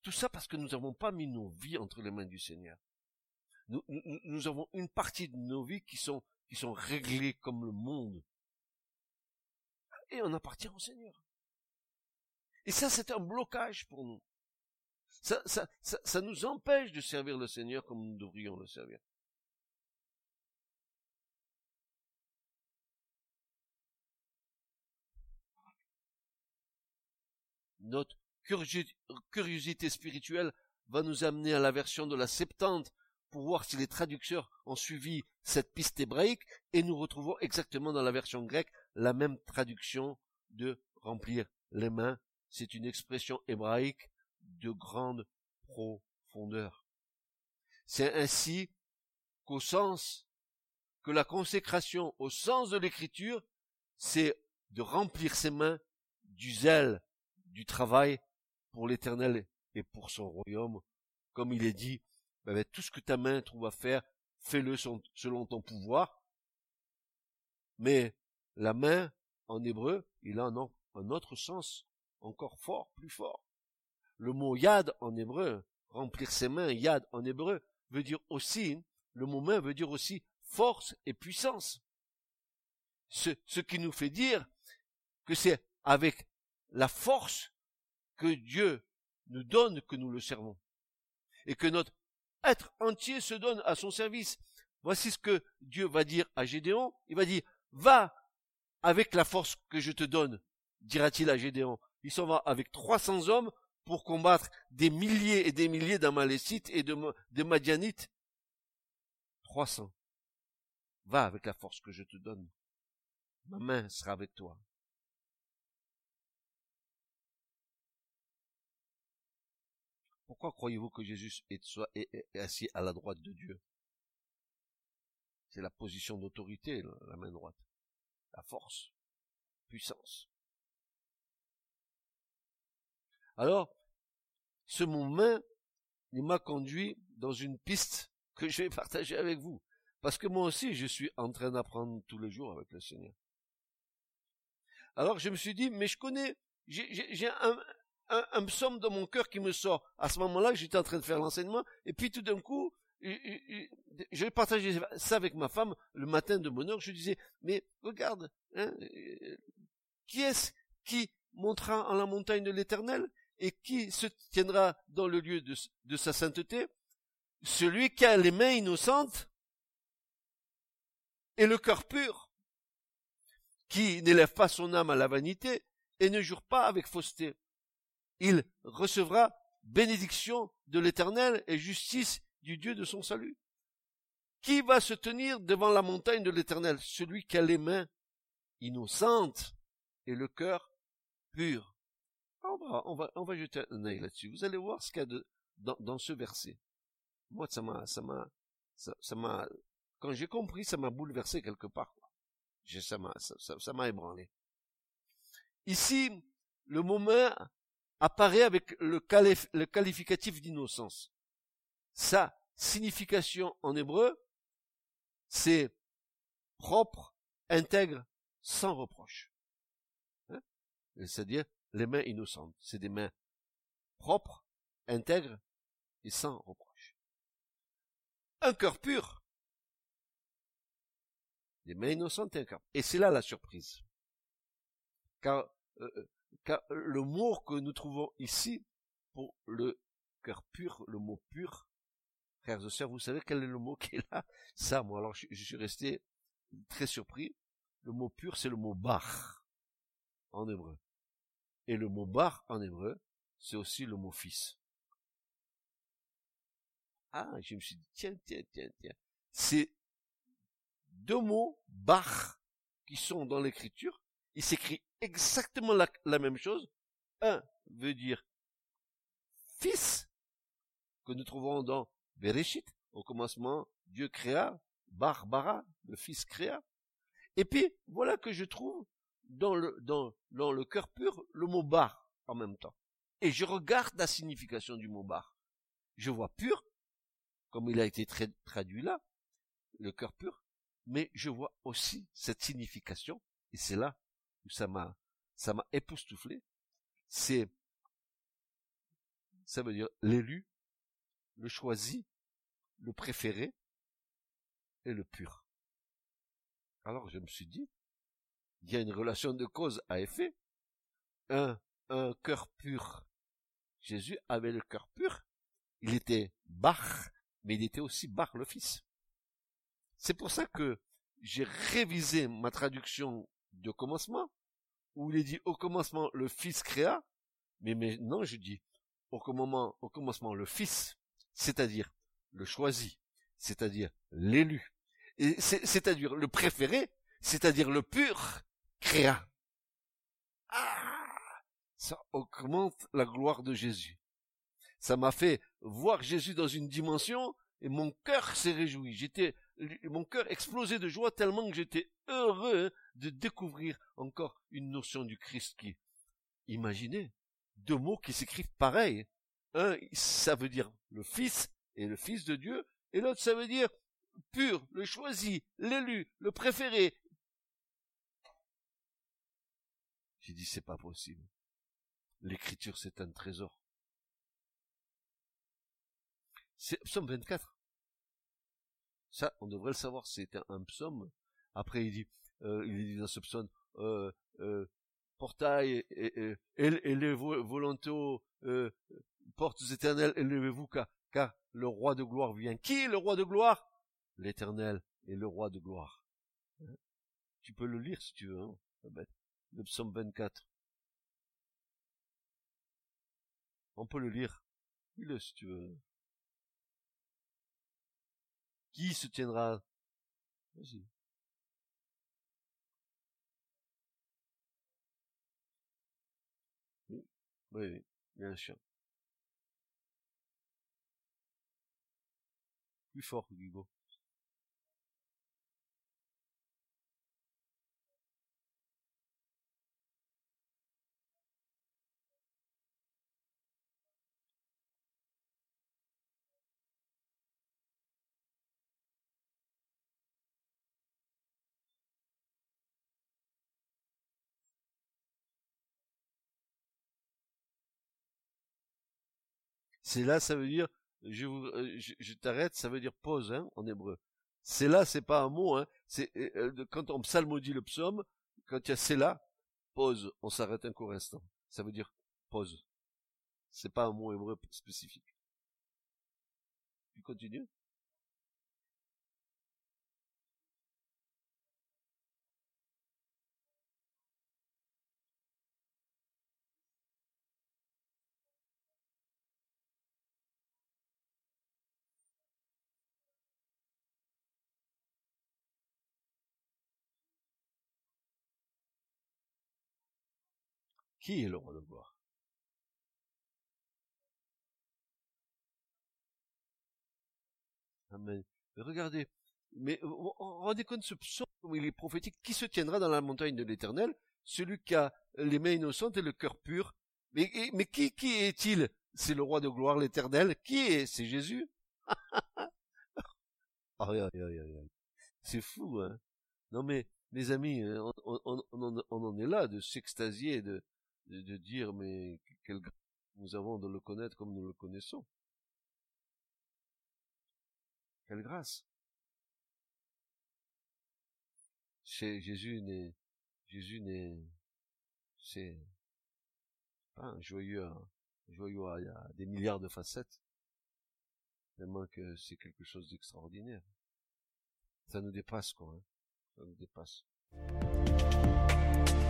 Tout ça parce que nous n'avons pas mis nos vies entre les mains du Seigneur. Nous, nous, avons une partie de nos vies qui sont, qui sont réglées comme le monde. Et on appartient au Seigneur. Et ça, c'est un blocage pour nous. Ça, ça, ça, nous empêche de servir le Seigneur comme nous devrions le servir. Notre curiosité spirituelle va nous amener à la version de la Septante pour voir si les traducteurs ont suivi cette piste hébraïque et nous retrouvons exactement dans la version grecque la même traduction de remplir les mains c'est une expression hébraïque de grande profondeur. C'est ainsi qu'au sens, que la consécration au sens de l'écriture, c'est de remplir ses mains du zèle, du travail pour l'éternel et pour son royaume. Comme il est dit, ben, tout ce que ta main trouve à faire, fais-le selon ton pouvoir. Mais la main, en hébreu, il a un autre sens encore fort, plus fort. Le mot yad en hébreu, remplir ses mains, yad en hébreu, veut dire aussi, le mot main veut dire aussi force et puissance. Ce, ce qui nous fait dire que c'est avec la force que Dieu nous donne que nous le servons. Et que notre être entier se donne à son service. Voici ce que Dieu va dire à Gédéon. Il va dire, va avec la force que je te donne, dira-t-il à Gédéon il s'en va avec 300 hommes pour combattre des milliers et des milliers d'Amalécites et de, Madianites. 300. Va avec la force que je te donne. Ma main sera avec toi. Pourquoi croyez-vous que Jésus est, assis à la droite de Dieu? C'est la position d'autorité, la main droite. La force, puissance. Alors, ce il m'a conduit dans une piste que je vais partager avec vous. Parce que moi aussi, je suis en train d'apprendre tous les jours avec le Seigneur. Alors je me suis dit, mais je connais, j'ai un, un, psaume dans mon cœur qui me sort. À ce moment-là, j'étais en train de faire l'enseignement, et puis tout d'un coup, je partager ça avec ma femme le matin de bonheur. Je disais, mais regarde, hein, qui est-ce qui montera en la montagne de l'Éternel et qui se tiendra dans le lieu de, de sa sainteté? Celui qui a les mains innocentes et le cœur pur, qui n'élève pas son âme à la vanité et ne jure pas avec fausseté. Il recevra bénédiction de l'Éternel et justice du Dieu de son salut. Qui va se tenir devant la montagne de l'Éternel? Celui qui a les mains innocentes et le cœur pur. On va, on va, on va jeter un œil là-dessus. Vous allez voir ce qu'il y a de, dans, ce verset. Moi, ça m'a, ça m'a, ça m'a quand j'ai compris, ça m'a bouleversé quelque part. Ça m'a, ça, m'a ébranlé. Ici, le moment apparaît avec le, qualificatif d'innocence. Sa signification en hébreu, c'est propre, intègre, sans reproche. Hein? C'est-à-dire les mains innocentes. C'est des mains propres, intègres et sans reproche. Un cœur pur, des mains innocentes et un cœur. Et c'est là la surprise. Car, euh, euh, le mot que nous trouvons ici pour le cœur pur, le mot pur, frères et sœurs, vous savez quel est le mot qui est là? Ça, moi, alors je, suis resté très surpris. Le mot pur, c'est le mot bar en hébreu. Et le mot bar en hébreu, c'est aussi le mot fils. Ah, je me suis dit, tiens, tiens, tiens, tiens. C'est deux mots, bar, qui sont dans l'écriture. Il s'écrit exactement la, même chose. Un veut dire fils, que nous trouvons dans Bereshit. Au commencement, Dieu créa, Barbara, le fils créa. Et puis, voilà que je trouve dans le, dans, dans le cœur pur le mot bar en même temps. Et je regarde la signification du mot bar. Je vois pur, comme il a été traduit là, le cœur pur, mais je vois aussi cette signification, et c'est là où ça m'a, époustouflé, c'est, ça veut dire l'élu, le choisi, le préféré et le pur. Alors je me suis dit, il y a une relation de cause à effet. Un, un cœur pur. Jésus avait le cœur pur. Il était Bach, mais il était aussi Bach le Fils. C'est pour ça que j'ai révisé ma traduction de commencement, où il est dit au commencement le Fils créa, mais maintenant je dis au, commencement, le Fils, c'est-à-dire le choisi, c'est-à-dire l'élu, c'est-à-dire le préféré, c'est-à-dire le pur, créa. Ah, ça augmente la gloire de Jésus. Ça m'a fait voir Jésus dans une dimension et mon cœur s'est réjoui. J'étais, mon cœur explosait de joie tellement que j'étais heureux de découvrir encore une notion du Christ qui, imaginez, deux mots qui s'écrivent pareil. Un, ça veut dire le Fils et le Fils de Dieu, et l'autre, ça veut dire pur, le choisi, l'élu, le préféré. J'ai dit, c'est pas possible. L'écriture, c'est un trésor. C'est psaume 24. Ça, on devrait le savoir, c'est un, psaume. Après, il dit, euh, il dit dans ce psaume, euh, euh, portail et, euh, portes éternelles, élevez-vous, car, car le roi de gloire vient. Qui est le roi de gloire? L'éternel est le roi de gloire. Hein? tu peux le lire si tu veux, hein le psaume 24. On peut le lire. Lis-le si tu veux. Qui soutiendra? Vas-y. Oui, bien sûr. Plus fort, que Hugo. C'est là, ça veut dire, je, euh, je, t'arrête, ça veut dire pause, hein, en hébreu. C'est là, c'est pas un mot, hein. C'est euh, euh, quand on psalmodie le psaume, quand il y a c'est là, pause, on s'arrête un court instant. Ça veut dire pause. C'est pas un mot hébreu spécifique. Tu continues? Qui est le roi de gloire? Amen. regardez, mais rendez compte ce psaume où il est prophétique, qui se tiendra dans la montagne de l'éternel? Celui qui a les mains innocentes et le cœur pur. Mais, mais qui, qui est-il? C'est le roi de gloire, l'éternel. Qui est? C'est Jésus C'est fou, hein Non mais, les amis, on, on, on, en est là de s'extasier, de, de, dire mais quel nous avons de le connaître comme nous le connaissons. Quelle grâce. Chez Jésus n'est Jésus n'est c'est pas un joyeux joyeux a des milliards de facettes. Tellement que c'est quelque chose d'extraordinaire. Ça nous dépasse quoi. Hein. Ça nous dépasse.